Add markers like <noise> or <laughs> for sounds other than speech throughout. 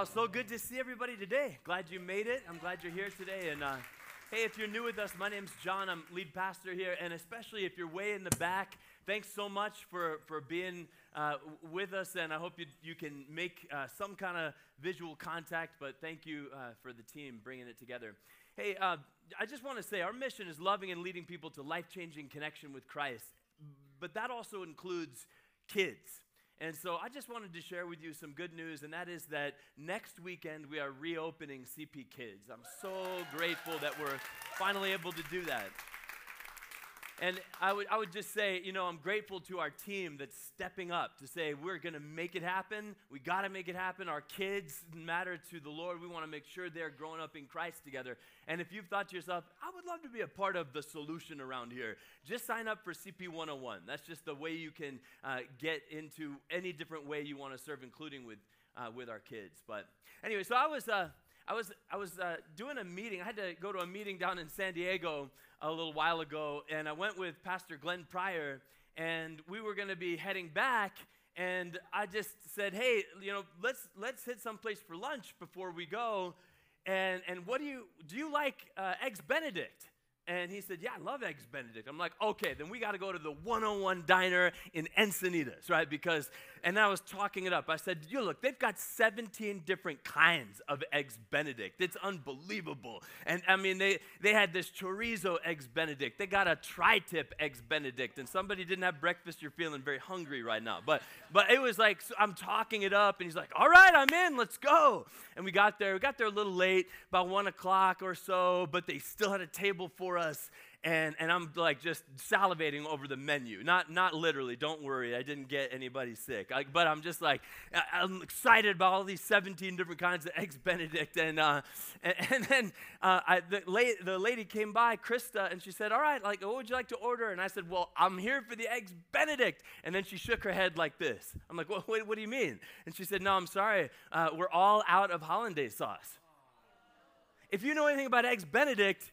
Wow, so good to see everybody today. Glad you made it. I'm glad you're here today. And uh, hey, if you're new with us, my name's John. I'm lead pastor here. And especially if you're way in the back, thanks so much for, for being uh, with us. And I hope you, you can make uh, some kind of visual contact. But thank you uh, for the team bringing it together. Hey, uh, I just want to say our mission is loving and leading people to life changing connection with Christ. But that also includes kids. And so I just wanted to share with you some good news, and that is that next weekend we are reopening CP Kids. I'm so grateful that we're finally able to do that. And I would, I would just say, you know, I'm grateful to our team that's stepping up to say, we're going to make it happen. We got to make it happen. Our kids matter to the Lord. We want to make sure they're growing up in Christ together. And if you've thought to yourself, I would love to be a part of the solution around here, just sign up for CP 101. That's just the way you can uh, get into any different way you want to serve, including with, uh, with our kids. But anyway, so I was. Uh, I was, I was uh, doing a meeting. I had to go to a meeting down in San Diego a little while ago, and I went with Pastor Glenn Pryor, and we were going to be heading back. And I just said, "Hey, you know, let's let's hit someplace for lunch before we go." And and what do you do? You like uh, eggs Benedict? And he said, Yeah, I love Eggs Benedict. I'm like, Okay, then we got to go to the 101 diner in Encinitas, right? Because, and I was talking it up. I said, You look, they've got 17 different kinds of Eggs Benedict. It's unbelievable. And I mean, they, they had this chorizo Eggs Benedict. They got a tri tip Eggs Benedict. And somebody didn't have breakfast, you're feeling very hungry right now. But, but it was like, so I'm talking it up, and he's like, All right, I'm in, let's go. And we got there. We got there a little late, about one o'clock or so, but they still had a table for us and, and I'm like just salivating over the menu. Not, not literally, don't worry, I didn't get anybody sick. I, but I'm just like, I'm excited about all these 17 different kinds of Eggs <laughs> Benedict. And, uh, and, and, then uh, I, the, la- the lady came by, Krista, and she said, All right, like, what would you like to order? And I said, Well, I'm here for the Eggs Benedict. And then she shook her head like this. I'm like, well, what, what do you mean? And she said, No, I'm sorry, uh, we're all out of hollandaise sauce. If you know anything about Eggs Benedict,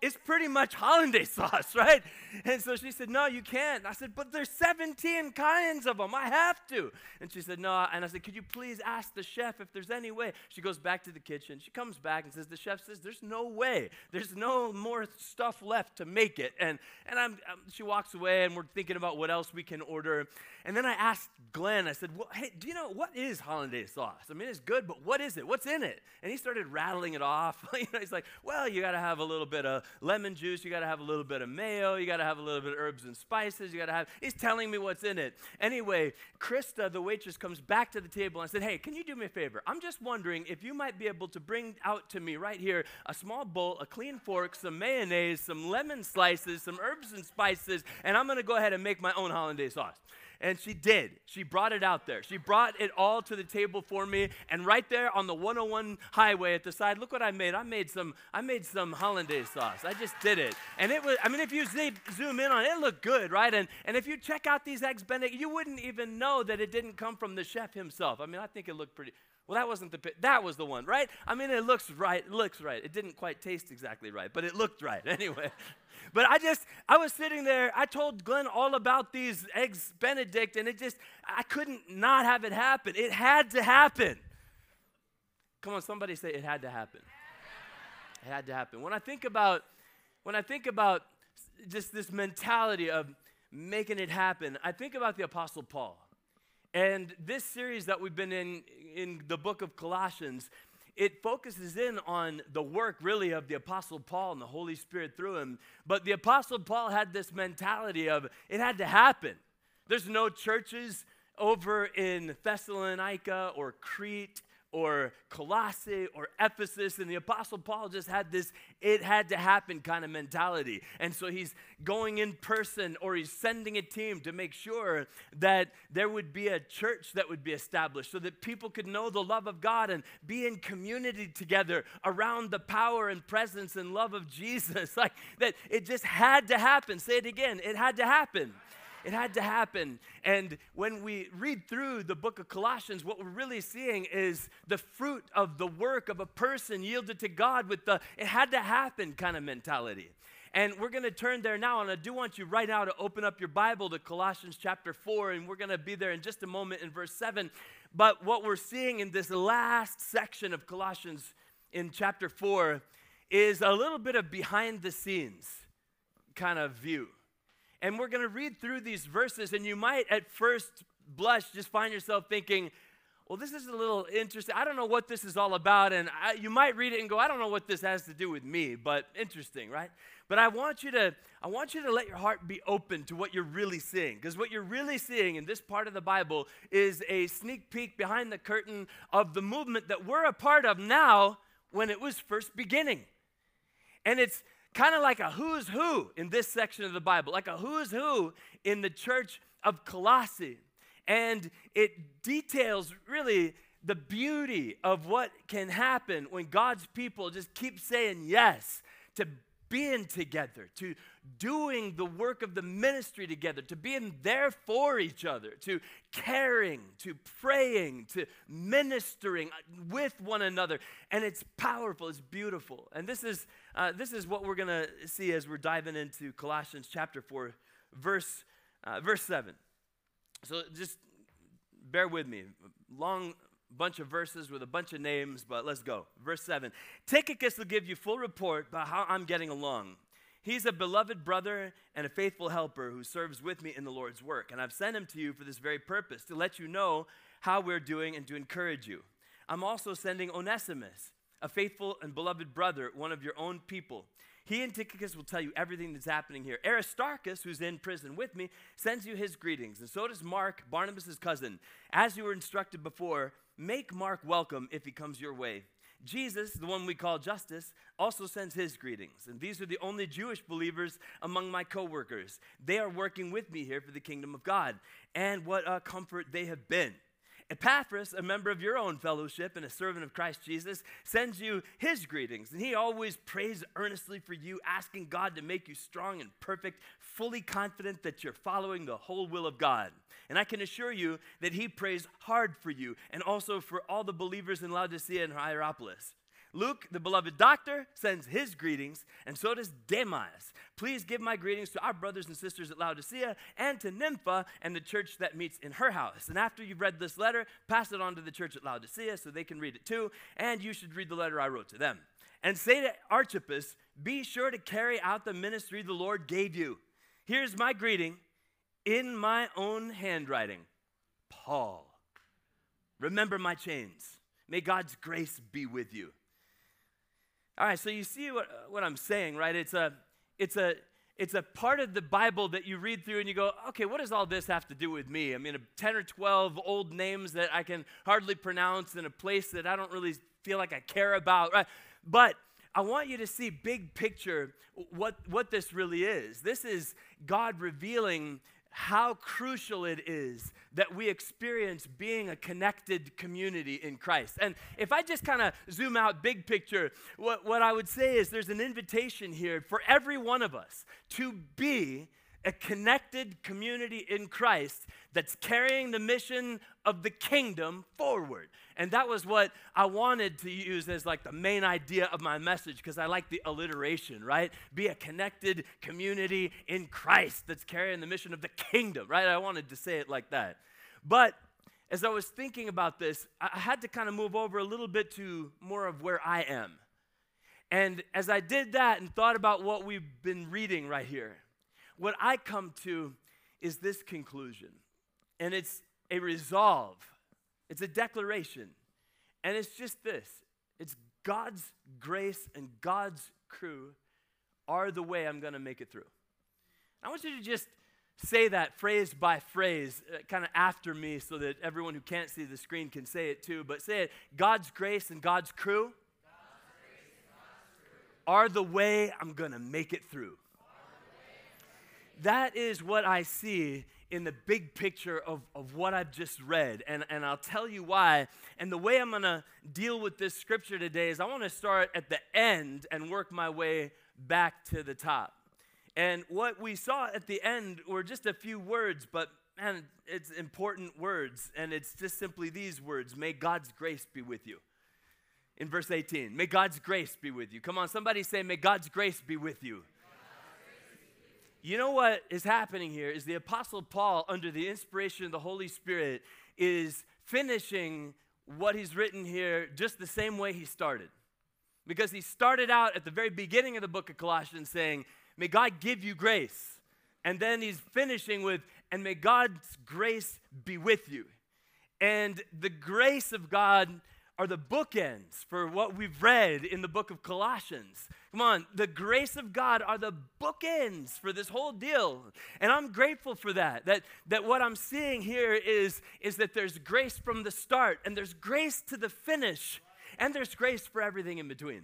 it's pretty much hollandaise <laughs> sauce, right? And so she said, No, you can't. I said, But there's 17 kinds of them. I have to. And she said, No. And I said, Could you please ask the chef if there's any way? She goes back to the kitchen. She comes back and says, The chef says, There's no way. There's no more stuff left to make it. And, and I'm, I'm, she walks away, and we're thinking about what else we can order. And then I asked Glenn, I said, well, Hey, do you know what is hollandaise sauce? I mean, it's good, but what is it? What's in it? And he started rattling it off. <laughs> you know, he's like, Well, you got to have a little bit of lemon juice, you got to have a little bit of mayo, you got to have a little bit of herbs and spices, you got to have. He's telling me what's in it. Anyway, Krista, the waitress, comes back to the table and said, Hey, can you do me a favor? I'm just wondering if you might be able to bring out to me right here a small bowl, a clean fork, some mayonnaise, some lemon slices, some herbs and spices, and I'm going to go ahead and make my own hollandaise sauce. And she did. She brought it out there. She brought it all to the table for me. And right there on the 101 highway at the side, look what I made. I made some, I made some hollandaise sauce. I just did it. And it was, I mean, if you zoom in on it, it looked good, right? And, and if you check out these eggs Benedict, you wouldn't even know that it didn't come from the chef himself. I mean, I think it looked pretty, well, that wasn't the that was the one, right? I mean, it looks right. It looks right. It didn't quite taste exactly right, but it looked right <laughs> anyway. but I just I was sitting there. I told Glenn all about these eggs Benedict, and it just I couldn't not have it happen. It had to happen. Come on, somebody say it had to happen. It had to happen. When I think about when I think about just this mentality of making it happen, I think about the Apostle Paul. And this series that we've been in, in the book of Colossians, it focuses in on the work really of the Apostle Paul and the Holy Spirit through him. But the Apostle Paul had this mentality of it had to happen. There's no churches over in Thessalonica or Crete or Colossae or Ephesus. And the Apostle Paul just had this it had to happen kind of mentality. And so he's going in person or he's sending a team to make sure that there would be a church that would be established so that people could know the love of God and be in community together around the power and presence and love of Jesus. <laughs> Like that it just had to happen. Say it again. It had to happen. It had to happen. And when we read through the book of Colossians, what we're really seeing is the fruit of the work of a person yielded to God with the it had to happen kind of mentality. And we're going to turn there now. And I do want you right now to open up your Bible to Colossians chapter 4. And we're going to be there in just a moment in verse 7. But what we're seeing in this last section of Colossians in chapter 4 is a little bit of behind the scenes kind of view. And we're going to read through these verses, and you might at first blush just find yourself thinking, well, this is a little interesting. I don't know what this is all about. And I, you might read it and go, I don't know what this has to do with me, but interesting, right? But I want you to, I want you to let your heart be open to what you're really seeing. Because what you're really seeing in this part of the Bible is a sneak peek behind the curtain of the movement that we're a part of now when it was first beginning. And it's kind of like a who's who in this section of the Bible, like a who's who in the church of Colossae. And it details really the beauty of what can happen when God's people just keep saying yes to being together, to doing the work of the ministry together, to being there for each other, to caring, to praying, to ministering with one another. And it's powerful, it's beautiful. And this is, uh, this is what we're going to see as we're diving into Colossians chapter 4, verse, uh, verse 7. So just bear with me. Long bunch of verses with a bunch of names, but let's go. Verse 7 Tychicus will give you full report about how I'm getting along. He's a beloved brother and a faithful helper who serves with me in the Lord's work. And I've sent him to you for this very purpose, to let you know how we're doing and to encourage you. I'm also sending Onesimus, a faithful and beloved brother, one of your own people. He and Tychicus will tell you everything that's happening here. Aristarchus, who's in prison with me, sends you his greetings, and so does Mark, Barnabas' cousin. As you were instructed before, make Mark welcome if he comes your way. Jesus, the one we call Justus, also sends his greetings. And these are the only Jewish believers among my coworkers. They are working with me here for the kingdom of God. And what a comfort they have been. Epaphras, a member of your own fellowship and a servant of Christ Jesus, sends you his greetings. And he always prays earnestly for you, asking God to make you strong and perfect, fully confident that you're following the whole will of God. And I can assure you that he prays hard for you and also for all the believers in Laodicea and Hierapolis. Luke, the beloved doctor, sends his greetings, and so does Demas. Please give my greetings to our brothers and sisters at Laodicea and to Nympha and the church that meets in her house. And after you've read this letter, pass it on to the church at Laodicea so they can read it too, and you should read the letter I wrote to them. And say to Archippus, be sure to carry out the ministry the Lord gave you. Here's my greeting in my own handwriting Paul. Remember my chains. May God's grace be with you. All right, so you see what, what I'm saying, right? It's a, it's a, it's a part of the Bible that you read through and you go, okay, what does all this have to do with me? I mean, 10 or 12 old names that I can hardly pronounce in a place that I don't really feel like I care about, right? But I want you to see big picture what, what this really is. This is God revealing how crucial it is that we experience being a connected community in Christ. And if I just kind of zoom out big picture, what, what I would say is there's an invitation here for every one of us to be a connected community in Christ that's carrying the mission of the kingdom forward. And that was what I wanted to use as like the main idea of my message because I like the alliteration, right? Be a connected community in Christ that's carrying the mission of the kingdom, right? I wanted to say it like that. But as I was thinking about this, I had to kind of move over a little bit to more of where I am. And as I did that and thought about what we've been reading right here, what I come to is this conclusion, and it's a resolve, it's a declaration, and it's just this it's God's grace and God's crew are the way I'm going to make it through. I want you to just say that phrase by phrase, uh, kind of after me, so that everyone who can't see the screen can say it too. But say it God's grace and God's crew, God's God's crew. are the way I'm going to make it through that is what I see in the big picture of, of what I've just read. And, and I'll tell you why. And the way I'm going to deal with this scripture today is I want to start at the end and work my way back to the top. And what we saw at the end were just a few words, but man, it's important words. And it's just simply these words May God's grace be with you. In verse 18, may God's grace be with you. Come on, somebody say, May God's grace be with you. You know what is happening here is the Apostle Paul, under the inspiration of the Holy Spirit, is finishing what he's written here just the same way he started. Because he started out at the very beginning of the book of Colossians saying, May God give you grace. And then he's finishing with, And may God's grace be with you. And the grace of God are the bookends for what we've read in the book of Colossians. The grace of God are the bookends for this whole deal. And I'm grateful for that. That, that what I'm seeing here is, is that there's grace from the start, and there's grace to the finish, and there's grace for everything in between.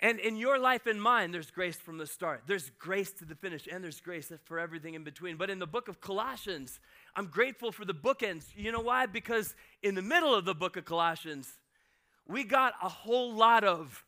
And in your life and mine, there's grace from the start. There's grace to the finish, and there's grace for everything in between. But in the book of Colossians, I'm grateful for the bookends. You know why? Because in the middle of the book of Colossians, we got a whole lot of,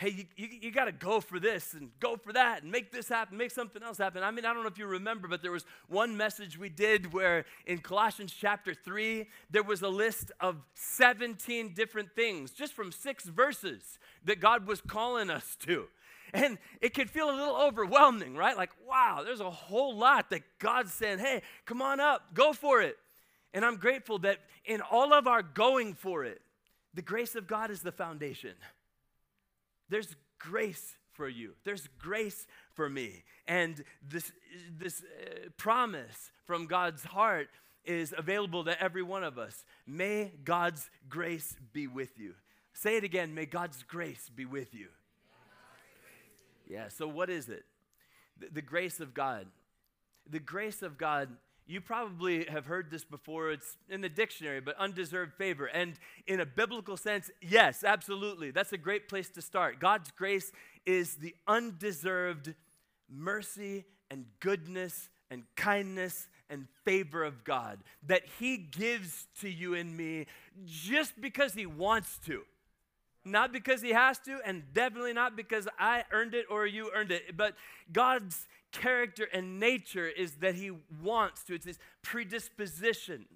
hey, you, you, you got to go for this and go for that and make this happen, make something else happen. I mean, I don't know if you remember, but there was one message we did where in Colossians chapter 3, there was a list of 17 different things, just from six verses that God was calling us to. And it could feel a little overwhelming, right? Like, wow, there's a whole lot that God's saying, hey, come on up, go for it. And I'm grateful that in all of our going for it, the grace of God is the foundation. There's grace for you. There's grace for me. And this, this uh, promise from God's heart is available to every one of us. May God's grace be with you. Say it again. May God's grace be with you. Yeah, so what is it? The, the grace of God. The grace of God you probably have heard this before. It's in the dictionary, but undeserved favor. And in a biblical sense, yes, absolutely. That's a great place to start. God's grace is the undeserved mercy and goodness and kindness and favor of God that He gives to you and me just because He wants to. Not because He has to, and definitely not because I earned it or you earned it, but God's character and nature is that he wants to. It's his predisposition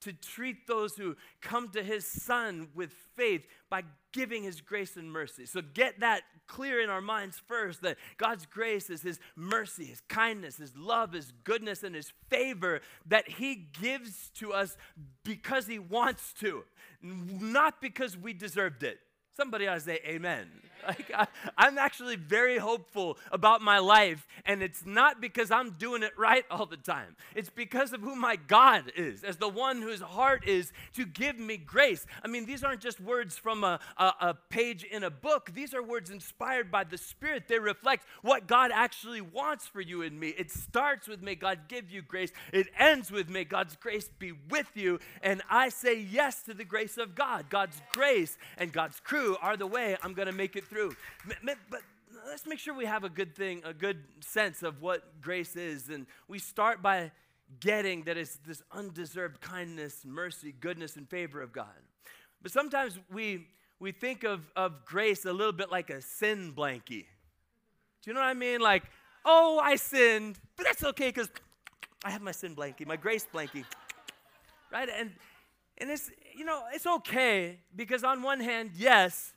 to treat those who come to his son with faith by giving his grace and mercy. So get that clear in our minds first that God's grace is his mercy, his kindness, his love, his goodness, and his favor that he gives to us because he wants to, not because we deserved it. Somebody ought to say amen. <laughs> Like, I, I'm actually very hopeful about my life, and it's not because I'm doing it right all the time. It's because of who my God is, as the one whose heart is to give me grace. I mean, these aren't just words from a, a, a page in a book, these are words inspired by the Spirit. They reflect what God actually wants for you and me. It starts with, may God give you grace, it ends with, may God's grace be with you. And I say yes to the grace of God. God's grace and God's crew are the way I'm going to make it through. But let's make sure we have a good thing, a good sense of what grace is. And we start by getting that it's this undeserved kindness, mercy, goodness, and favor of God. But sometimes we, we think of, of grace a little bit like a sin blankie. Do you know what I mean? Like, oh, I sinned, but that's okay because I have my sin blankie, my grace blankie. Right? And, and it's, you know, it's okay because on one hand, yes,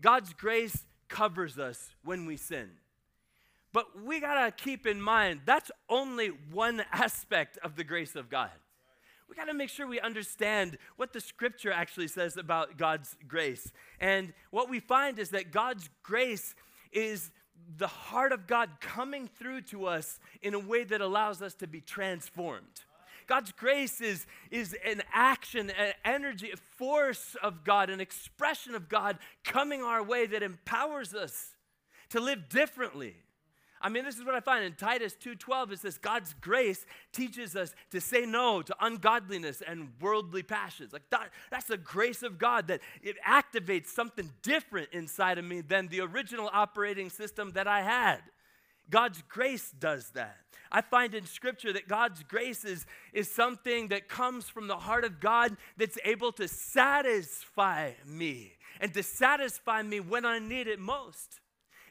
God's grace covers us when we sin. But we got to keep in mind that's only one aspect of the grace of God. We got to make sure we understand what the scripture actually says about God's grace. And what we find is that God's grace is the heart of God coming through to us in a way that allows us to be transformed. God's grace is, is an action, an energy, a force of God, an expression of God coming our way that empowers us to live differently. I mean, this is what I find in Titus 2:12. It says God's grace teaches us to say no to ungodliness and worldly passions. Like that, that's the grace of God that it activates something different inside of me than the original operating system that I had. God's grace does that. I find in Scripture that God's grace is, is something that comes from the heart of God that's able to satisfy me and to satisfy me when I need it most.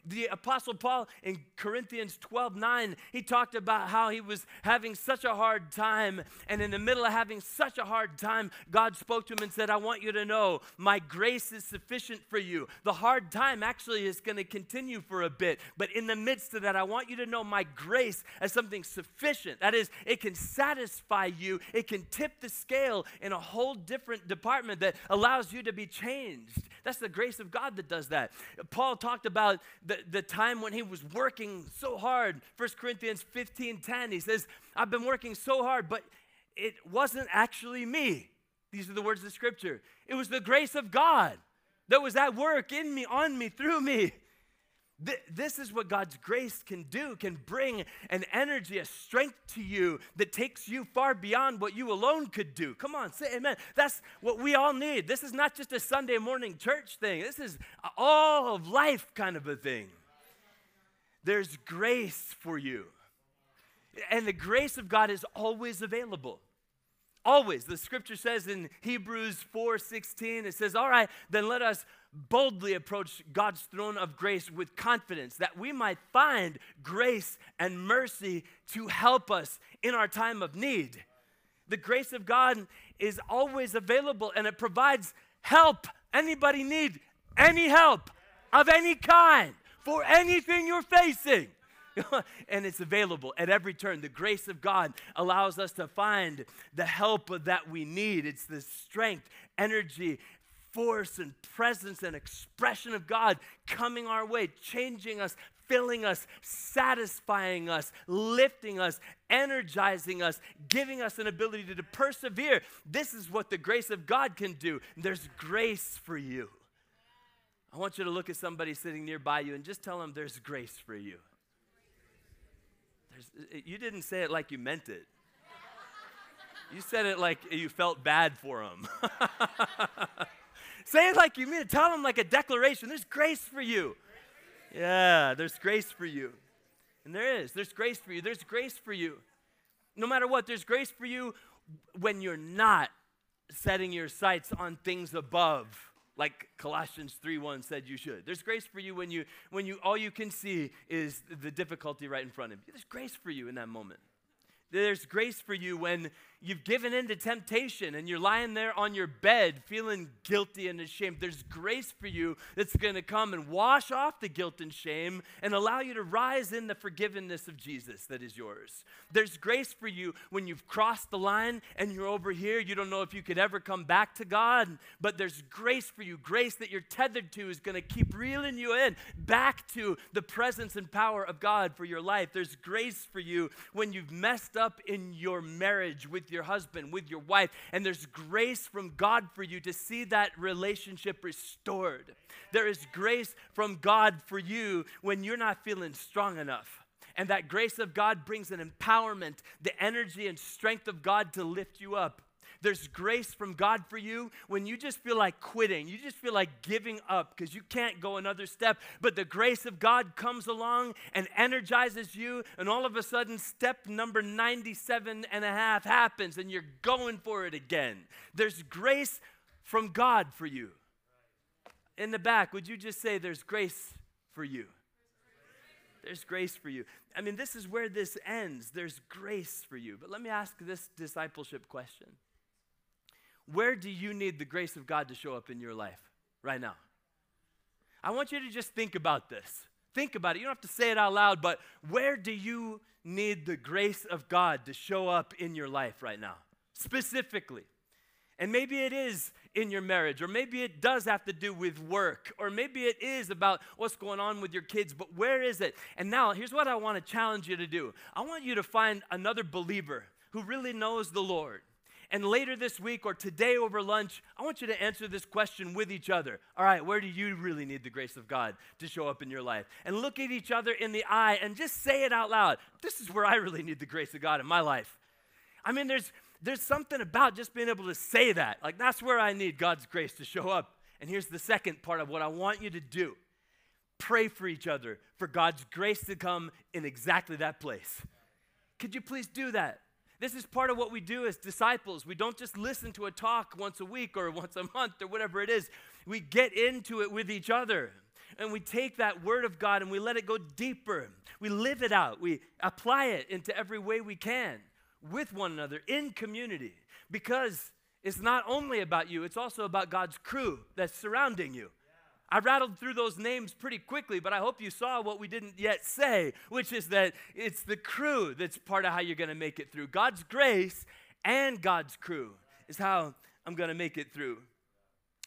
The Apostle Paul in Corinthians 12 9, he talked about how he was having such a hard time. And in the middle of having such a hard time, God spoke to him and said, I want you to know my grace is sufficient for you. The hard time actually is going to continue for a bit. But in the midst of that, I want you to know my grace as something sufficient. That is, it can satisfy you, it can tip the scale in a whole different department that allows you to be changed. That's the grace of God that does that. Paul talked about the, the time when he was working so hard. 1 Corinthians 15 10, he says, I've been working so hard, but it wasn't actually me. These are the words of the Scripture. It was the grace of God that was at work in me, on me, through me. Th- this is what God's grace can do, can bring an energy, a strength to you that takes you far beyond what you alone could do. Come on, say amen. That's what we all need. This is not just a Sunday morning church thing, this is all of life kind of a thing. There's grace for you. And the grace of God is always available. Always. The scripture says in Hebrews 4:16 it says, "All right, then let us boldly approach God's throne of grace with confidence that we might find grace and mercy to help us in our time of need." The grace of God is always available and it provides help. Anybody need any help of any kind for anything you're facing? <laughs> and it's available at every turn. The grace of God allows us to find the help that we need. It's the strength, energy, force, and presence and expression of God coming our way, changing us, filling us, satisfying us, lifting us, energizing us, giving us an ability to, persevere. This is what the grace of God can do. There's grace for you. I want you to look at somebody sitting nearby you and just tell them there's grace for you. There's, you didn't say it like you meant it. You said it like you felt bad for them. <laughs> say it like you mean it. Tell them like a declaration. There's grace for you. Yeah, there's grace for you. And there is. There's grace for you. There's grace for you. No matter what, there's grace for you when you're not setting your sights on things above like Colossians 3:1 said you should. There's grace for you when you when you all you can see is the difficulty right in front of you. There's grace for you in that moment. There's grace for you when you've given in to temptation and you're lying there on your bed feeling guilty and ashamed, there's grace for you that's going to come and wash off the guilt and shame and allow you to rise in the forgiveness of Jesus that is yours. There's grace for you when you've crossed the line and you're over here. You don't know if you could ever come back to God, but there's grace for you. Grace that you're tethered to is going to keep reeling you in back to the presence and power of God for your life. There's grace for you when you've messed up in your marriage with your husband, with your wife, and there's grace from God for you to see that relationship restored. There is grace from God for you when you're not feeling strong enough. And that grace of God brings an empowerment, the energy and strength of God to lift you up. There's grace from God for you when you just feel like quitting. You just feel like giving up because you can't go another step. But the grace of God comes along and energizes you, and all of a sudden, step number 97 and a half happens, and you're going for it again. There's grace from God for you. In the back, would you just say, There's grace for you? There's grace for you. I mean, this is where this ends. There's grace for you. But let me ask this discipleship question where do you need the grace of God to show up in your life right now? I want you to just think about this. Think about it. You don't have to say it out loud, but where do you need the grace of God to show up in your life right now? Specifically. And maybe it is in your marriage, or maybe it does have to do with work, or maybe it is about what's going on with your kids, but where is it? And now, here's what I want to challenge you to do I want you to find another believer who really knows the Lord and later this week or today over lunch, I want you to answer this question with each other. All right, where do you really need the grace of God to show up in your life? And look at each other in the eye and just say it out loud. This is where I really need the grace of God in my life. I mean, there's there's something about just being able to say that. Like that's where I need God's grace to show up. And here's the second part of what I want you to do. Pray for each other for God's grace to come in exactly that place. Could you please do that? This is part of what we do as disciples. We don't just listen to a talk once a week or <laughs> once a month or whatever it is. We get into it with each other. and we take that word of God and we let it go deeper. We live it out. We apply it into every way we can with one another in community because it's not only about you, it's also about God's crew that's surrounding you. I rattled through those names pretty quickly, but I hope you saw what we didn't yet say, which is that it's the crew that's part of how you're going to make it through. God's grace and God's crew is how I'm going to make it through.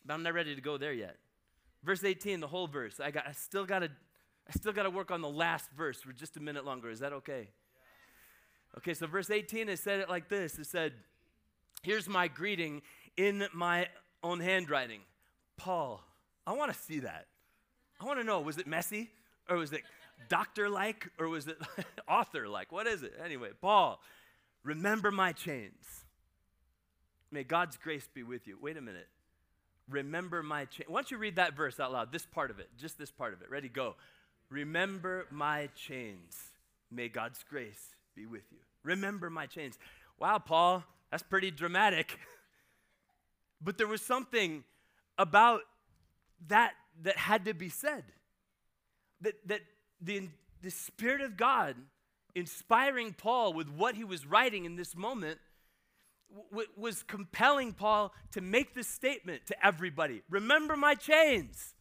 But I'm not ready to go there yet. Verse 18, the whole verse. I got I still got to I still got to work on the last verse for just a minute longer. Is that okay? Okay, so verse 18 it said it like this. It said, "Here's my greeting in my own handwriting. Paul, I want to see that. I want to know was it messy or was it doctor like or was it <laughs> author like? What is it? Anyway, Paul, remember my chains. May God's grace be with you. Wait a minute. Remember my chains. Why don't you read that verse out loud? This part of it, just this part of it. Ready? Go. Remember my chains. May God's grace be with you. Remember my chains. Wow, Paul, that's pretty dramatic. <laughs> but there was something about that that had to be said. That, that the, the Spirit of God inspiring Paul with what he was writing in this moment w- was compelling Paul to make this statement to everybody Remember my chains.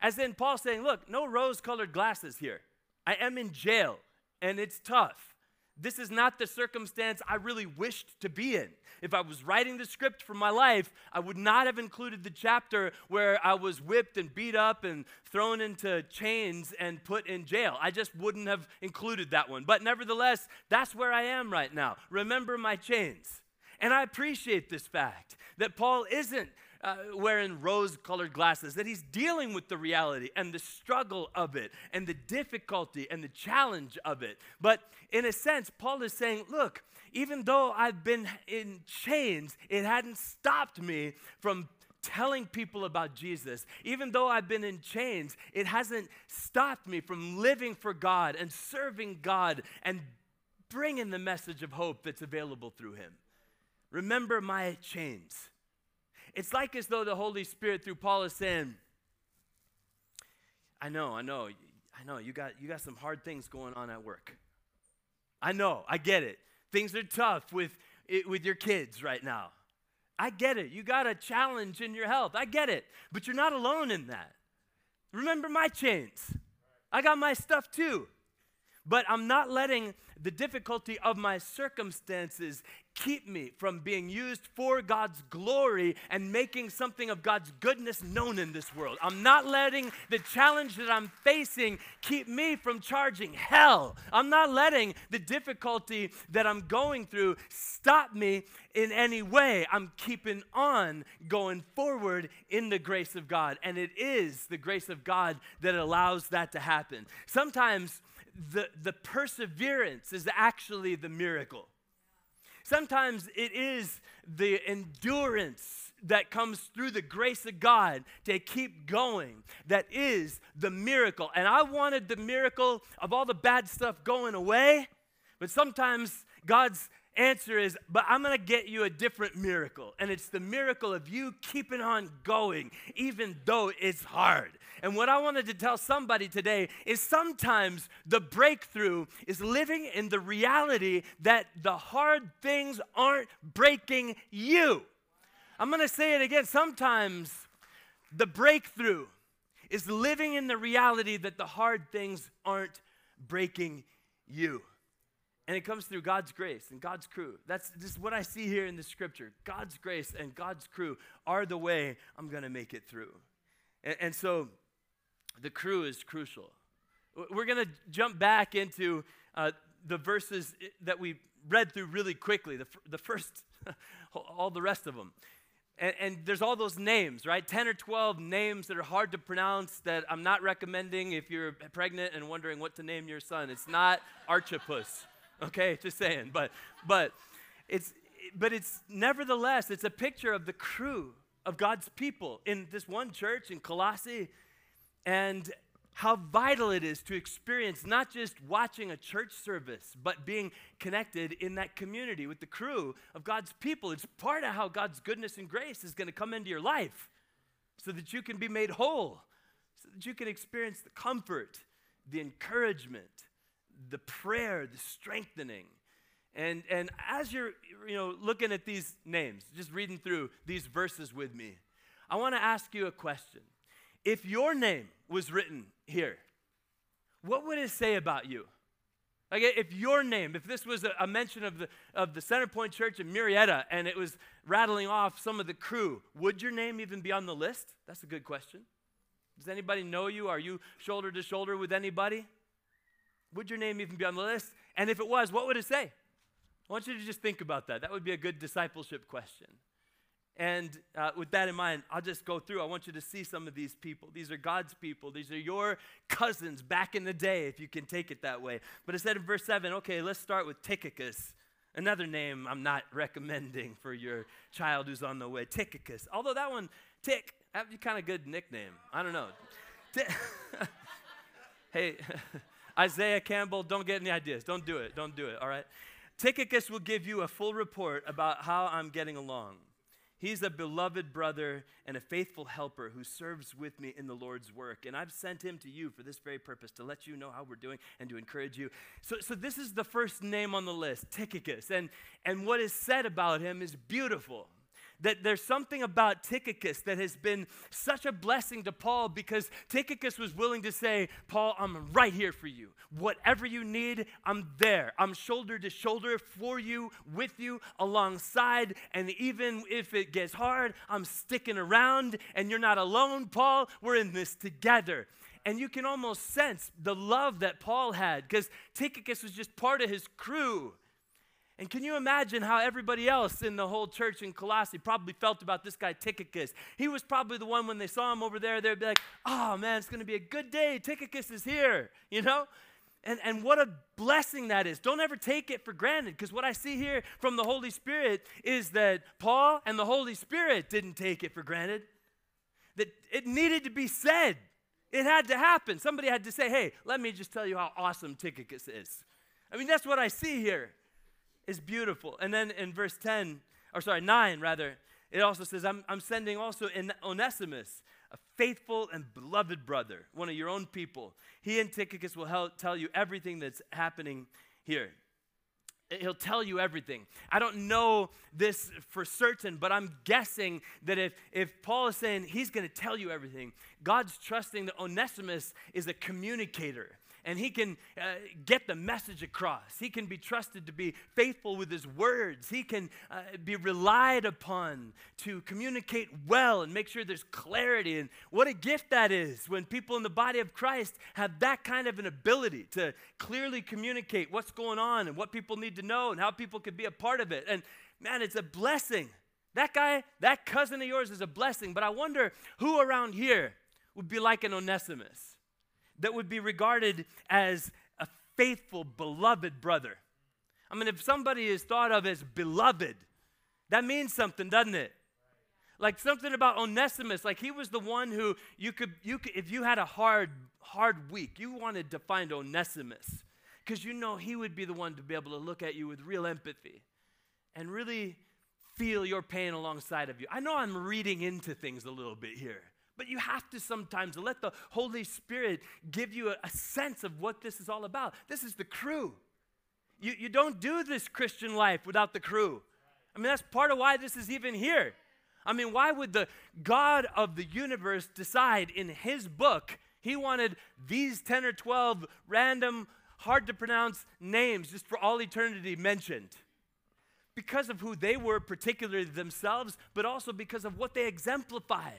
As in Paul saying, Look, no rose colored glasses here. I am in jail and it's tough. This is not the circumstance I really wished to be in. If I was writing the script for my life, I would not have included the chapter where I was whipped and beat up and thrown into chains and put in jail. I just wouldn't have included that one. But nevertheless, that's where I am right now. Remember my chains. And I appreciate this fact that Paul isn't uh, wearing rose colored glasses, that he's dealing with the reality and the struggle of it and the difficulty and the challenge of it. But in a sense, Paul is saying, look, even though I've been in chains, it hadn't stopped me from telling people about Jesus. Even though I've been in chains, it hasn't stopped me from living for God and serving God and bringing the message of hope that's available through Him. Remember my chains. It's like as though the Holy Spirit, through Paul, is saying, I know, I know, I know, you got, you got some hard things going on at work. I know, I get it. Things are tough with, with your kids right now. I get it. You got a challenge in your health. I get it. But you're not alone in that. Remember my chains. I got my stuff too. But I'm not letting the difficulty of my circumstances keep me from being used for God's glory and making something of God's goodness known in this world. I'm not letting the challenge that I'm facing keep me from charging hell. I'm not letting the difficulty that I'm going through stop me in any way. I'm keeping on going forward in the grace of God. And it is the grace of God that allows that to happen. Sometimes the, the perseverance is actually the miracle. Sometimes it is the endurance that comes through the grace of God to keep going that is the miracle. And I wanted the miracle of all the bad stuff going away, but sometimes God's answer is, but I'm going to get you a different miracle. And it's the miracle of you keeping on going, even though it's hard. And what I wanted to tell somebody today is sometimes the breakthrough is living in the reality that the hard things aren't breaking you. I'm going to say it again. Sometimes the breakthrough is living in the reality that the hard things aren't breaking you. And it comes through God's grace and God's crew. That's just what I see here in the scripture. God's grace and God's crew are the way I'm going to make it through. And, and, so the crew is crucial. We're going to jump back into uh, the verses that we read through really quickly, the, the first, <laughs> all the rest of them. And, and, there's all those names, right? 10 or 12 names that are hard to pronounce that I'm not recommending if you're pregnant and wondering what to name your son. It's not <laughs> Archippus. Okay, just saying. But but it's but it's nevertheless it's a picture of the crew of God's people in this one church in Colossae and how vital it is to experience not just watching a church service, but being connected in that community with the crew of God's people. It's part of how God's goodness and grace is going to come into your life so that you can be made whole, so that you can experience the comfort, the encouragement, the prayer, the strengthening. And, and as you're you know, looking at these names, just reading through these verses with me, I want to ask you a question. If your name was written here, what would it say about you? Like if your name, if this was a, mention of the, of the Centerpoint Church in Murrieta and it was rattling off some of the crew, would your name even be on the list? That's a good question. Does anybody know you? Are you shoulder to shoulder with anybody? Would your name even be on the list? And if it was, what would it say? I want you to just think about that. That would be a good discipleship question. And uh, with that in mind, I'll just go through. I want you to see some of these people. These are God's people. These are your cousins back in the day, if you can take it that way. But it said in verse 7, okay, let's start with Tychicus. Another name I'm not recommending for your child who's on the way. Tychicus. Although that one, Tick, that'd be kind of good nickname. I don't know. <laughs> hey, <laughs> Isaiah Campbell, don't get any ideas. Don't do it. Don't do it, all right? Tychicus will give you a full report about how I'm getting along. He's a beloved brother and a faithful helper who serves with me in the Lord's work. And I've sent him to you for this very purpose, to let you know how we're doing and to encourage you. So, so this is the first name on the list, Tychicus. And, and what is said about him is beautiful that there's something about Tychicus that has been such a blessing to Paul because Tychicus was willing to say, Paul, I'm right here for you. Whatever you need, I'm there. I'm shoulder to shoulder for you, with you, alongside. And even if it gets hard, I'm sticking around and you're not alone, Paul. We're in this together and you can almost sense the love that Paul had because Tychicus was just part of his crew. And can you imagine how everybody else in the whole church in Colossae probably felt about this guy Tychicus? He was probably the one when they saw him over there, they'd be like, oh man, it's going to be a good day. Tychicus is here, you know? And, and what a blessing that is. Don't ever take it for granted because what I see here from the Holy Spirit is that Paul and the Holy Spirit didn't take it for granted, that it needed to be said. It had to happen. Somebody had to say, hey, let me just tell you how awesome Tychicus is. I mean, that's what I see here is beautiful. And then in verse 10, or sorry, 9 rather, it also says, I'm, I'm sending also in Onesimus, a faithful and beloved brother, one of your own people. He and Tychicus will help tell you everything that's happening here. He'll tell you everything. I don't know this for certain, but I'm guessing that if, if Paul is saying he's going to tell you everything, God's trusting that Onesimus is a communicator and he can uh, get the message across. He can be trusted to be faithful with his words. He can uh, be relied upon to communicate well and make sure there's clarity. And what a gift that is when people in the body of Christ have that kind of an ability to clearly communicate what's going on and what people need to know and how people can be a part of it. And man, it's a blessing. That guy, that cousin of yours is a blessing, but I wonder who around here would be like an Onesimus that would be regarded as a faithful, beloved brother. I mean, if somebody is thought of as beloved, that means something, doesn't it? Like something about Onesimus, like he was the one who you could, you could, if you had a hard, hard week, you wanted to find Onesimus because you know he would be the one to be able to look at you with real empathy and really feel your pain alongside of you. I know I'm reading into things a little bit here, but you have to sometimes let the Holy Spirit give you a, a, sense of what this is all about. This is the crew. You, you don't do this Christian life without the crew. I mean, that's part of why this is even here. I mean, why would the God of the universe decide in his book he wanted these 10 or 12 random, hard to pronounce names just for all eternity mentioned? Because of who they were, particularly themselves, but also because of what they exemplify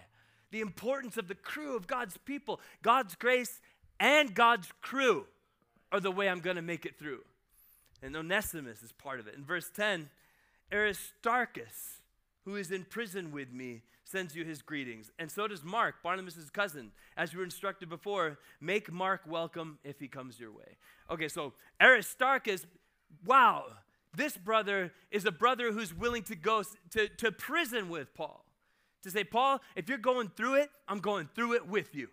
the importance of the crew of God's people. God's grace and God's crew are the way I'm going to make it through. And Onesimus is part of it. In verse 10, Aristarchus, who is in prison with me, sends you his greetings. And so does Mark, Barnabas' cousin. As you were instructed before, make Mark welcome if he comes your way. Okay, so Aristarchus, wow, this brother is a brother who's willing to go to, to prison with Paul to say, Paul, if you're going through it, I'm going through it with you.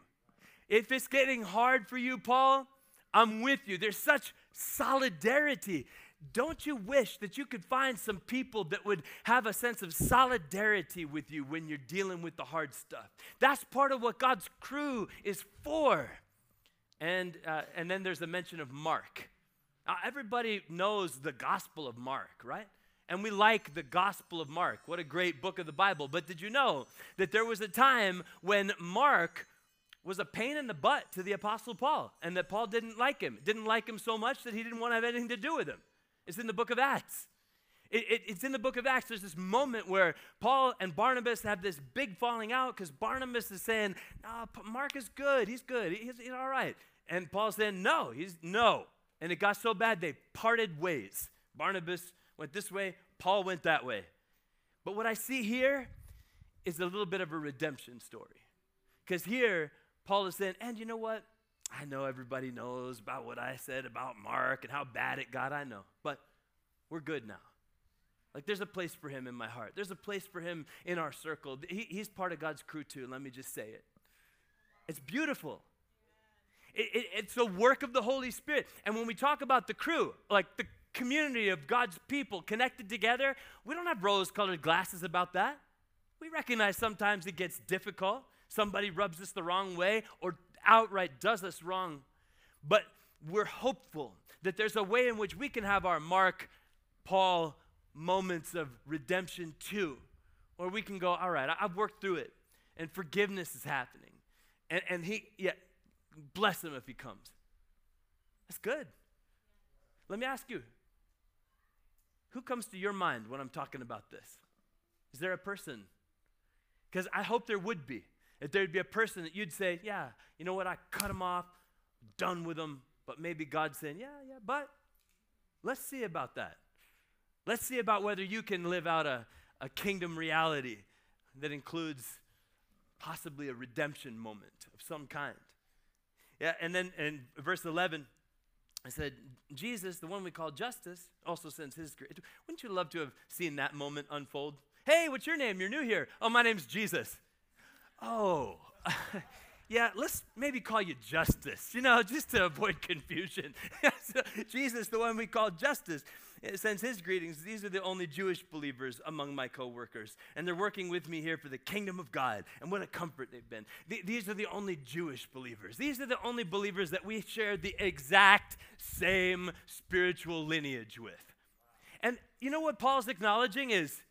If it's getting hard for you, Paul, I'm with you. There's such solidarity. don't you wish that you could find some people that would have a sense of solidarity with you when you're dealing with the hard stuff? That's part of what God's crew is for. And, uh, and then there's the mention of Mark. Now, everybody knows the Gospel of Mark, right? And we like the Gospel of Mark. What a great book of the Bible. But did you know that there was a time when Mark was a pain in the butt to the Apostle Paul and that Paul didn't like him? Didn't like him so much that he didn't want to have anything to do with him. It's in the book of Acts. It, it, it's in the book of Acts. There's this moment where Paul and Barnabas have this big falling out because Barnabas is saying, no, Mark is good. He's good. He's, he's all right. And Paul's saying, no, he's no. And it got so bad they parted ways. Barnabas went this way, Paul went that way. But what I see here is a little bit of a redemption story. Because here, Paul is saying, and you know what? I know everybody knows about what I said about Mark and how bad it got, I know. But we're good now. Like, there's a place for him in my heart. There's a place for him in our circle. He, he's part of God's crew, too. Let me just say it. It's beautiful. It, it, it's the work of the Holy Spirit. And when we talk about the crew, like the community of God's people connected together, we don't have rose colored glasses about that. We recognize sometimes it gets difficult. Somebody rubs us the wrong way or outright does us wrong. But we're hopeful that there's a way in which we can have our Mark, Paul moments of redemption too, where we can go, all right, I've worked through it, and forgiveness is happening. And, and he, yeah, bless him if he comes. That's good. Let me ask you who comes to your mind when I'm talking about this? Is there a person? Because I hope there would be. If there'd be a person that you'd say, yeah, you know what, I cut him off, done with him, but maybe God's saying, yeah, yeah, but let's see about that. Let's see about whether you can live out a, a kingdom reality that includes possibly a redemption moment of some kind. Yeah, and then in verse 11, I said, Jesus, the one we call Justus, also sends his grace. Wouldn't you love to have seen that moment unfold? Hey, what's your name? You're new here. Oh, my name's Jesus. Oh, <laughs> yeah, let's maybe call you Justus, you know, just to avoid confusion. <laughs> Jesus, the one we call Justus, sends his greetings. These are the only Jewish believers among my coworkers, and they're working with me here for the kingdom of God. And what a comfort they've been. Th- these are the only Jewish believers. These are the only believers that we share the exact same spiritual lineage with. And you know what Paul's acknowledging is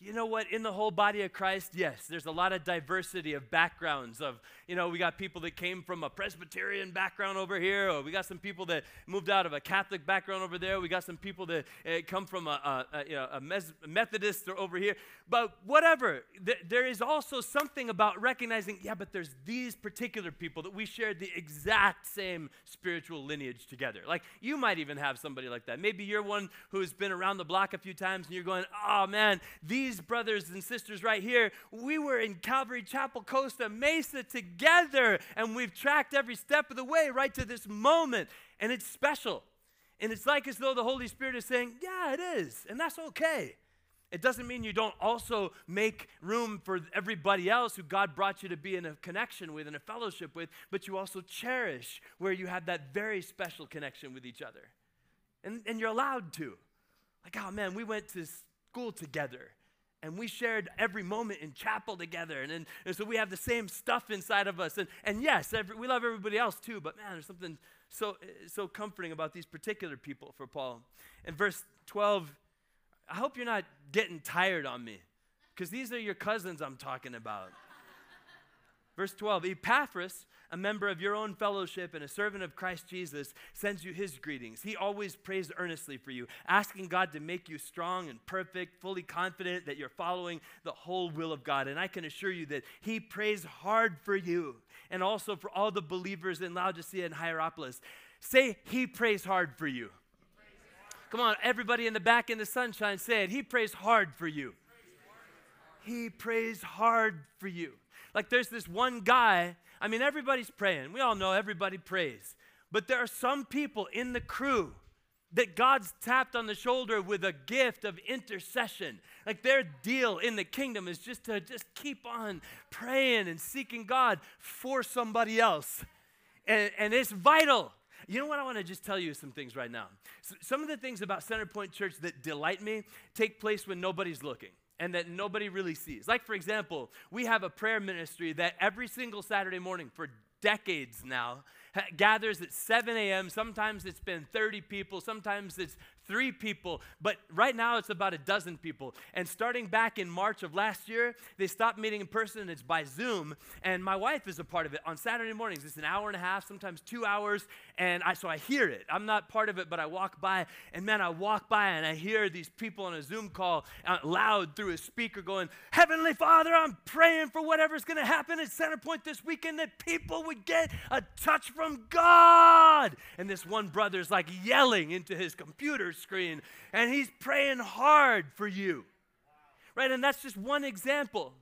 you know what? In the whole body of Christ, yes, there's a lot of diversity of backgrounds. Of you know, we got people that came from a Presbyterian background over here, or we got some people that moved out of a Catholic background over there. We got some people that uh, come from a, a, a, you know, a Methodist over here. But whatever, th- there is also something about recognizing, yeah, but there's these particular people that we share the exact same spiritual lineage together. Like you might even have somebody like that. Maybe you're one who's been around the block a few times, and you're going, oh man, these these brothers and sisters right here, we were in Calvary Chapel Costa Mesa together, and we've tracked every step of the way right to this moment. And it's special. And it's like as though the Holy Spirit is saying, Yeah, it is. And that's okay. It doesn't mean you don't also make room for everybody else who God brought you to be in a connection with and a fellowship with, but you also cherish where you have that very special connection with each other. And, and you're allowed to. Like, oh man, we went to school together and we shared every moment in chapel together. And, and, and so we have the same stuff inside of us. And, and yes, every, we love everybody else too, but man, there's something so, so comforting about these particular people for Paul. In verse 12, I hope you're not getting tired on me because these are your cousins I'm talking about. Verse 12 Epaphras, a member of your own fellowship and a servant of Christ Jesus, sends you his greetings. He always prays earnestly for you, asking God to make you strong and perfect, fully confident that you're following the whole will of God. And I can assure you that he prays hard for you and also for all the believers in Laodicea and Hierapolis. Say, He prays hard for you. Come on, everybody in the back in the sunshine, say it. He prays hard for you. He prays hard for you. Like there's this one guy I mean, everybody's praying. We all know everybody prays. But there are some people in the crew that God's tapped on the shoulder with a gift of intercession. Like their deal in the kingdom is just to just keep on praying and seeking God for somebody else. And, and it's vital. You know what? I want to just tell you some things right now. So some of the things about Center Point Church that delight me take place when nobody's looking and that nobody really sees. Like, for example, we have a prayer ministry that every single Saturday morning for decades now gathers at 7 a.m. Sometimes it's been 30 people, sometimes it's three people, but right now it's about a dozen people. And starting back in March of last year, they stopped meeting in person, and it's by Zoom. And my wife is a part of it on Saturday mornings. It's an hour and a half, sometimes two hours. And I, so I hear it. I'm not part of it, but I walk by. And man, I walk by and I hear these people on a Zoom call uh, loud through a speaker going, Heavenly Father, I'm praying for whatever's going to happen at Centerpoint this weekend that people would get a touch from God. And this one brother's like yelling into his computer screen and he's praying hard for you. Right? And that's just one example.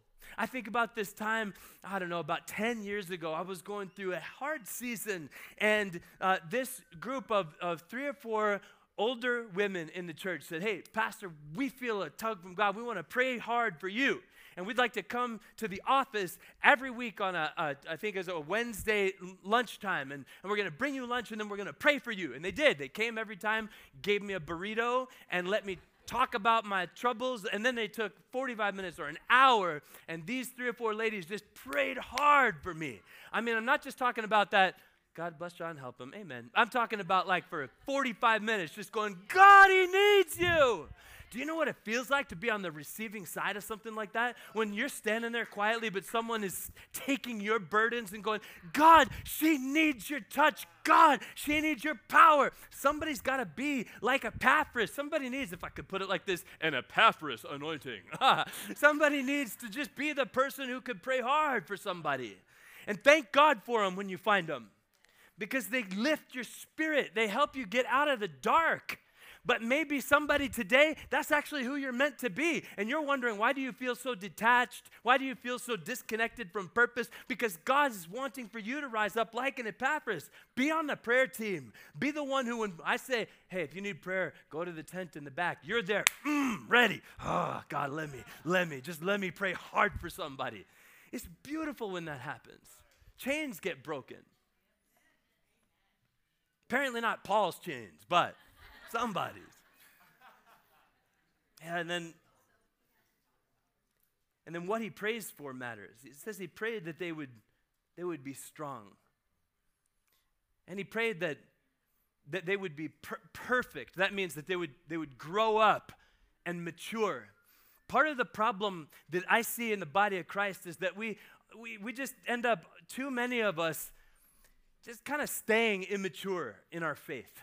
I think about this time, I don't know, about 10 years ago. I was going through a hard season, and uh, this group of, of three or four older women in the church said, Hey, Pastor, we feel a tug from God. We want to pray hard for you. And we'd like to come to the office every week on a, a I think it's a Wednesday lunchtime. And, and we're going to bring you lunch and then we're going to pray for you. And they did. They came every time, gave me a burrito, and let me talk about my troubles, and then they took 45 minutes or an hour, and these three or four ladies just prayed hard for me. I mean, I'm not just talking about that, God bless John, help him, amen. I'm talking about like for 45 minutes, just going, God, he needs you. Do you know what it feels like to be on the receiving side of something like that? When you're standing there quietly, but someone is taking your burdens and going, God, she needs your touch. God, she needs your power. Somebody's got to be like Epaphras. Somebody needs, if I could put it like this, an Epaphras anointing. <laughs> somebody needs to just be the person who could pray hard for somebody. And thank God for them when you find them because they lift your spirit, they help you get out of the dark. But maybe somebody today, that's actually who you're meant to be. And you're wondering, why do you feel so detached? Why do you feel so disconnected from purpose? Because God is wanting for you to rise up like an Epaphras. Be on the prayer team. Be the one who, when I say, hey, if you need prayer, go to the tent in the back. You're there, mm, ready. Oh, God, let me, let me, just let me pray hard for somebody. It's beautiful when that happens. Chains get broken. Apparently, not Paul's chains, but somebody's. And then and then what he prays for matters. He says he prayed that they would they would be strong. And he prayed that that they would be per- perfect. That means that they would they would grow up and mature. Part of the problem that I see in the body of Christ is that we we, we just end up too many of us just kind of staying immature in our faith.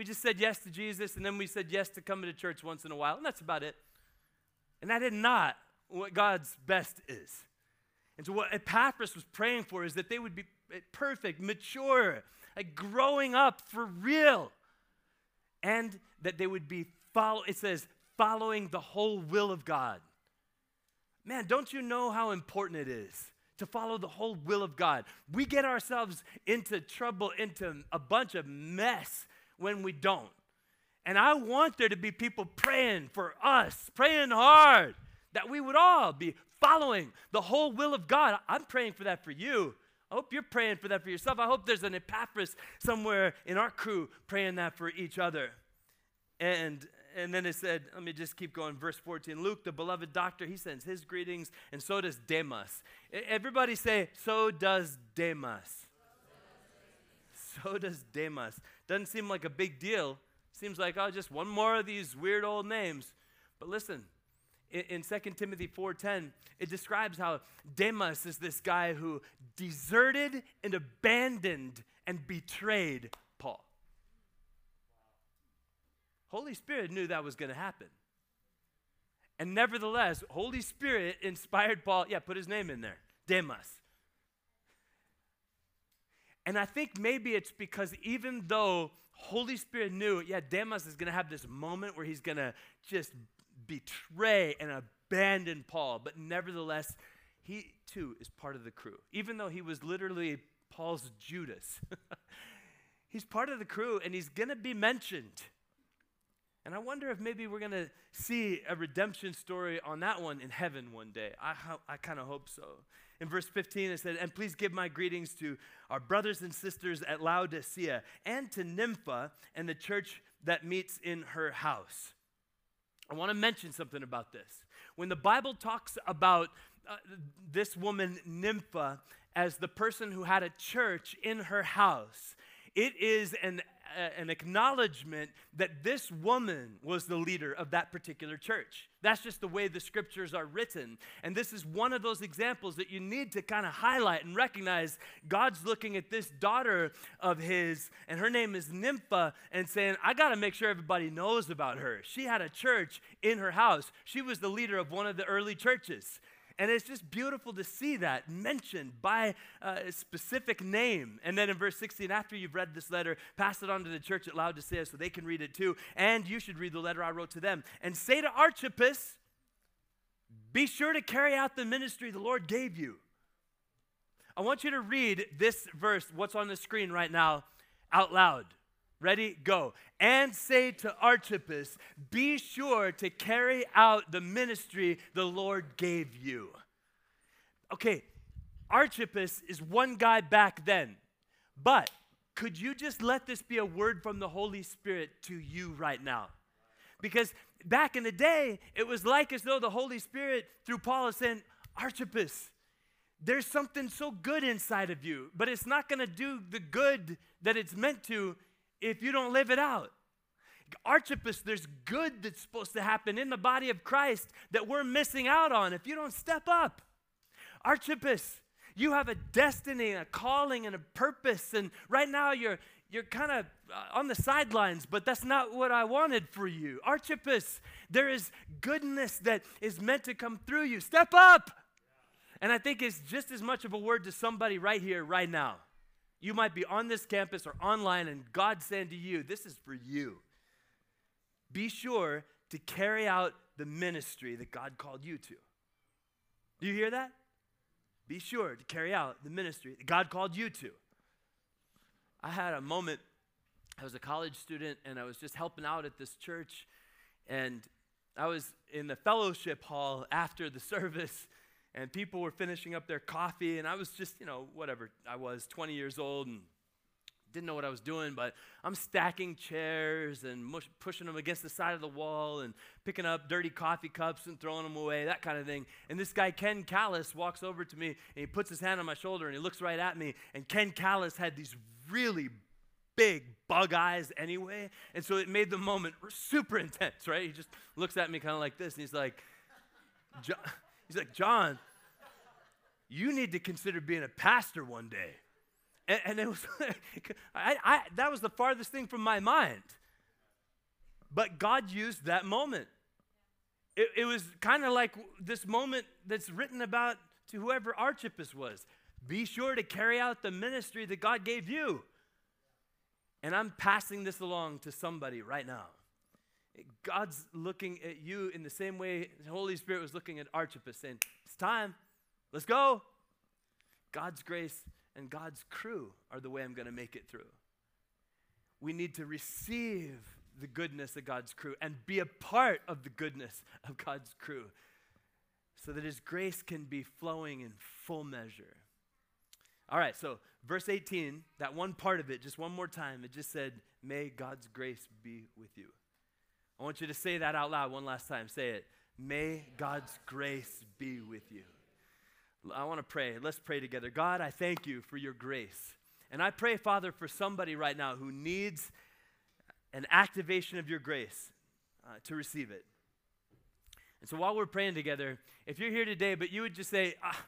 We just said yes to Jesus, and then we said yes to coming to church once in a while, and that's about it. And that is not what God's best is. And so, what Epaphras was praying for is that they would be perfect, mature, like growing up for real, and that they would be follow. It says following the whole will of God. Man, don't you know how important it is to follow the whole will of God? We get ourselves into trouble, into a bunch of mess when we don't. And I want there to be people praying for us, praying hard, that we would all be following the whole will of God. I'm praying for that for you. I hope you're praying for that for yourself. I hope there's an Epaphras somewhere in our crew praying that for each other. And and then it said, let me just keep going. Verse 14 Luke, the beloved doctor, he sends his greetings, and so does Demas. Everybody say, so does Demas. So does Demas. Doesn't seem like a big deal. Seems like, oh, just one more of these weird old names. But listen, in, in 2 Timothy 4.10, it describes how Demas is this guy who deserted and abandoned and betrayed Paul. Holy Spirit knew that was going to happen. And nevertheless, Holy Spirit inspired Paul. Yeah, put his name in there Demas. And I think maybe it's because even though Holy Spirit knew, yeah, Demas is going to have this moment where he's going to just betray and abandon Paul, but nevertheless, he too is part of the crew. Even though he was literally Paul's Judas, <laughs> he's part of the crew and he's going to be mentioned. And I wonder if maybe we're going to see a redemption story on that one in heaven one day. I, I kind of hope so. In verse 15, it said, And please give my greetings to our brothers and sisters at Laodicea and to Nympha and the church that meets in her house. I want to mention something about this. When the Bible talks about uh, this woman, Nympha, as the person who had a church in her house, it is an an acknowledgement that this woman was the leader of that particular church. That's just the way the scriptures are written. And this is one of those examples that you need to kind of highlight and recognize God's looking at this daughter of his, and her name is Nympha, and saying, I got to make sure everybody knows about her. She had a church in her house, she was the leader of one of the early churches. And it's just beautiful to see that mentioned by uh, a specific name. And then in verse 16, after you've read this letter, pass it on to the church at Laodicea so they can read it too. And you should read the letter I wrote to them. And say to Archippus, be sure to carry out the ministry the Lord gave you. I want you to read this verse, what's on the screen right now, out loud. Ready? Go. And say to Archippus, be sure to carry out the ministry the Lord gave you. Okay, Archippus is one guy back then, but could you just let this be a word from the Holy Spirit to you right now? Because back in the day, it was like as though the Holy Spirit, through Paul, is saying, Archippus, there's something so good inside of you, but it's not going to do the good that it's meant to if you don't live it out. Archippus, there's good that's supposed to happen in the body of Christ that we're missing out on if you don't step up. Archippus, you have a destiny, a calling, and a purpose, and right now you're you're kind of uh, on the sidelines, but that's not what I wanted for you. Archippus, there is goodness that is meant to come through you. Step up. And I think it's just as much of a word to somebody right here, right now. You might be on this campus or online, and God's saying to you, This is for you. Be sure to carry out the ministry that God called you to. Do you hear that? Be sure to carry out the ministry that God called you to. I had a moment, I was a college student, and I was just helping out at this church, and I was in the fellowship hall after the <laughs> service and people were finishing up their coffee, and I was just, you know, whatever. I was 20 years old and didn't know what I was doing, but I'm stacking chairs and mush, pushing them against the side of the wall and picking up dirty coffee cups and throwing them away, that kind of thing. And this guy, Ken Callis, walks over to me and he puts his hand on my shoulder and he looks right at me. And Ken Callis had these really big bug eyes anyway. And so it made the moment super intense, right? He just looks at me kind of like this and he's like, He's like, John, you need to consider being a pastor one day. And, and it was, <laughs> I, I, that was the farthest thing from my mind. But God used that moment. It, it was kind of like this moment that's written about to whoever Archippus was. Be sure to carry out the ministry that God gave you. And I'm passing this along to somebody right now. God's looking at you in the same way the Holy Spirit was looking at Archippus, saying, It's time, let's go. God's grace and God's crew are the way I'm going to make it through. We need to receive the goodness of God's crew and be a part of the goodness of God's crew so that His grace can be flowing in full measure. All right, so verse 18, that one part of it, just one more time, it just said, May God's grace be with you. I want you to say that out loud one last time. Say it. May God's grace be with you. I want to pray. Let's pray together. God, I thank you for your grace. And I pray, Father, for somebody right now who needs an activation of your grace uh, to receive it. And so while we're praying together, if you're here today, but you would just say, ah,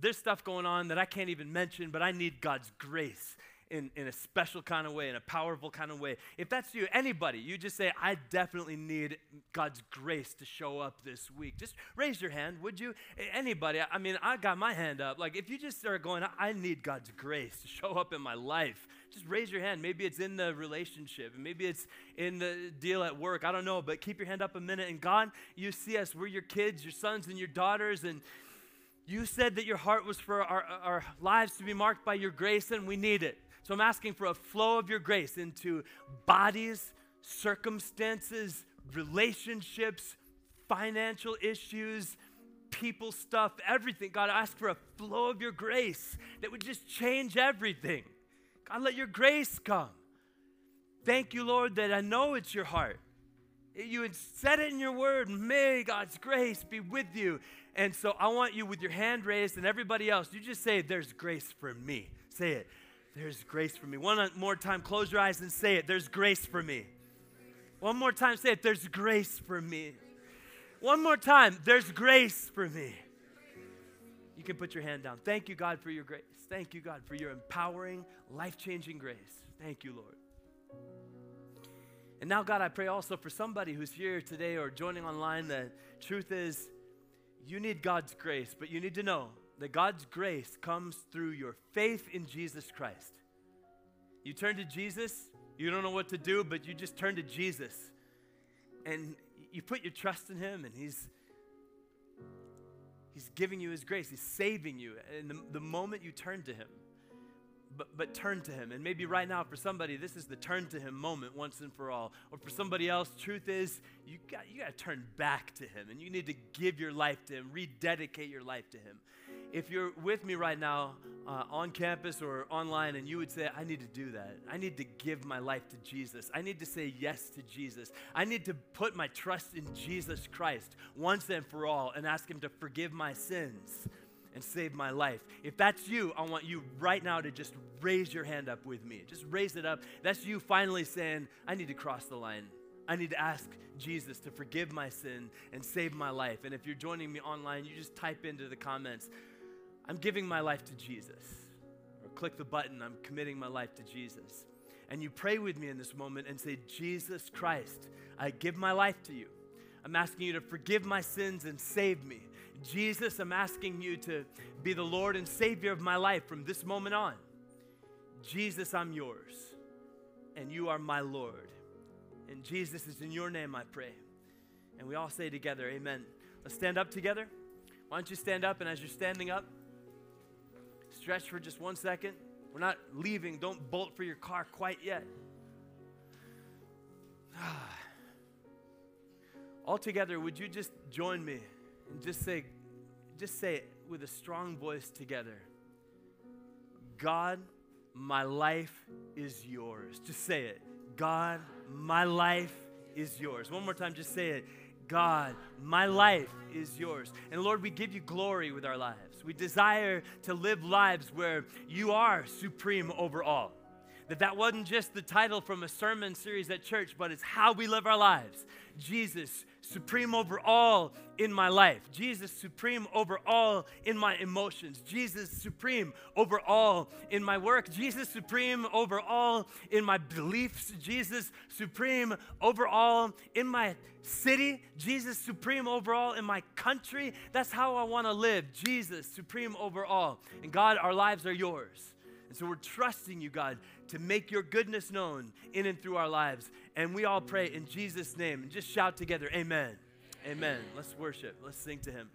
there's stuff going on that I can't even mention, but I need God's grace in, in a special kind of way, in a powerful kind of way. If that's you, anybody, you just say, I definitely need God's grace to show up this week. Just raise your hand, would you? Anybody, I mean, I got my hand up. Like, if you just start going, I need God's grace to show up in my life, just raise your hand. Maybe it's in the relationship, maybe it's in the deal at work. I don't know, but keep your hand up a minute. And God, you see us. We're your kids, your sons, and your daughters. And you said that your heart was for our, our lives to be marked by your grace, and we need it. So I'm asking for a flow of your grace into bodies, circumstances, relationships, financial issues, people stuff, everything. God, I ask for a flow of your grace that would just change everything. God, let your grace come. Thank you, Lord, that I know it's your heart. You had said it in your word. May God's grace be with you. And so I want you with your hand raised and everybody else, you just say, There's grace for me. Say it. There's grace for me. One more time, close your eyes and say it. There's grace for me. One more time, say it. There's grace for me. One more time, there's grace for me. You can put your hand down. Thank you, God, for your grace. Thank you, God, for your empowering, life changing grace. Thank you, Lord. And now, God, I pray also for somebody who's here today or joining online that truth is you need God's grace, but you need to know that God's grace comes through your faith in Jesus Christ. You turn to Jesus, you don't know what to do, but you just turn to Jesus. And you put your trust in Him, and He's He's giving you His grace. He's saving you. And the, the moment you turn to Him, but, but turn to Him. And maybe right now, for somebody, this is the turn to Him moment once and for all. Or for somebody else, truth is, you got, you got to turn back to Him and you need to give your life to Him, rededicate your life to Him. If you're with me right now uh, on campus or online and you would say, I need to do that, I need to give my life to Jesus, I need to say yes to Jesus, I need to put my trust in Jesus Christ once and for all and ask Him to forgive my sins and save my life. If that's you, I want you right now to just raise your hand up with me. Just raise it up. That's you finally saying, I need to cross the line. I need to ask Jesus to forgive my sin and save my life. And if you're joining me online, you just type into the comments, I'm giving my life to Jesus. Or click the button, I'm committing my life to Jesus. And you pray with me in this moment and say, Jesus Christ, I give my life to you. I'm asking you to forgive my sins and save me. Jesus, I'm asking you to be the Lord and Savior of my life from this moment on. Jesus, I'm yours, and you are my Lord. And Jesus, is in your name I pray. And we all say together, Amen. Let's stand up together. Why don't you stand up? And as you're standing up, stretch for just one second. We're not leaving. Don't bolt for your car quite yet. <sighs> All together, would you just join me? and just say, just say it with a strong voice together. God, my life is yours. Just say it. God, my life is yours. One more time, just say it. God, my life is yours. And Lord, we give you glory with our lives. We desire to live lives where you are supreme over all. That that wasn't just the title from a sermon series at church, but it's how we live our lives. Jesus, supreme over all in my life. Jesus, supreme over all in my emotions. Jesus, supreme over all in my work. Jesus, supreme over all in my beliefs. Jesus, supreme over all in my city. Jesus, supreme over all in my country. That's how I want to live. Jesus, supreme over all. And God, our lives are yours. And so we're trusting you, God, to make your goodness known in and through our lives. And we all pray in Jesus' name and just shout together, Amen. Amen. Let's worship. Let's sing to Him.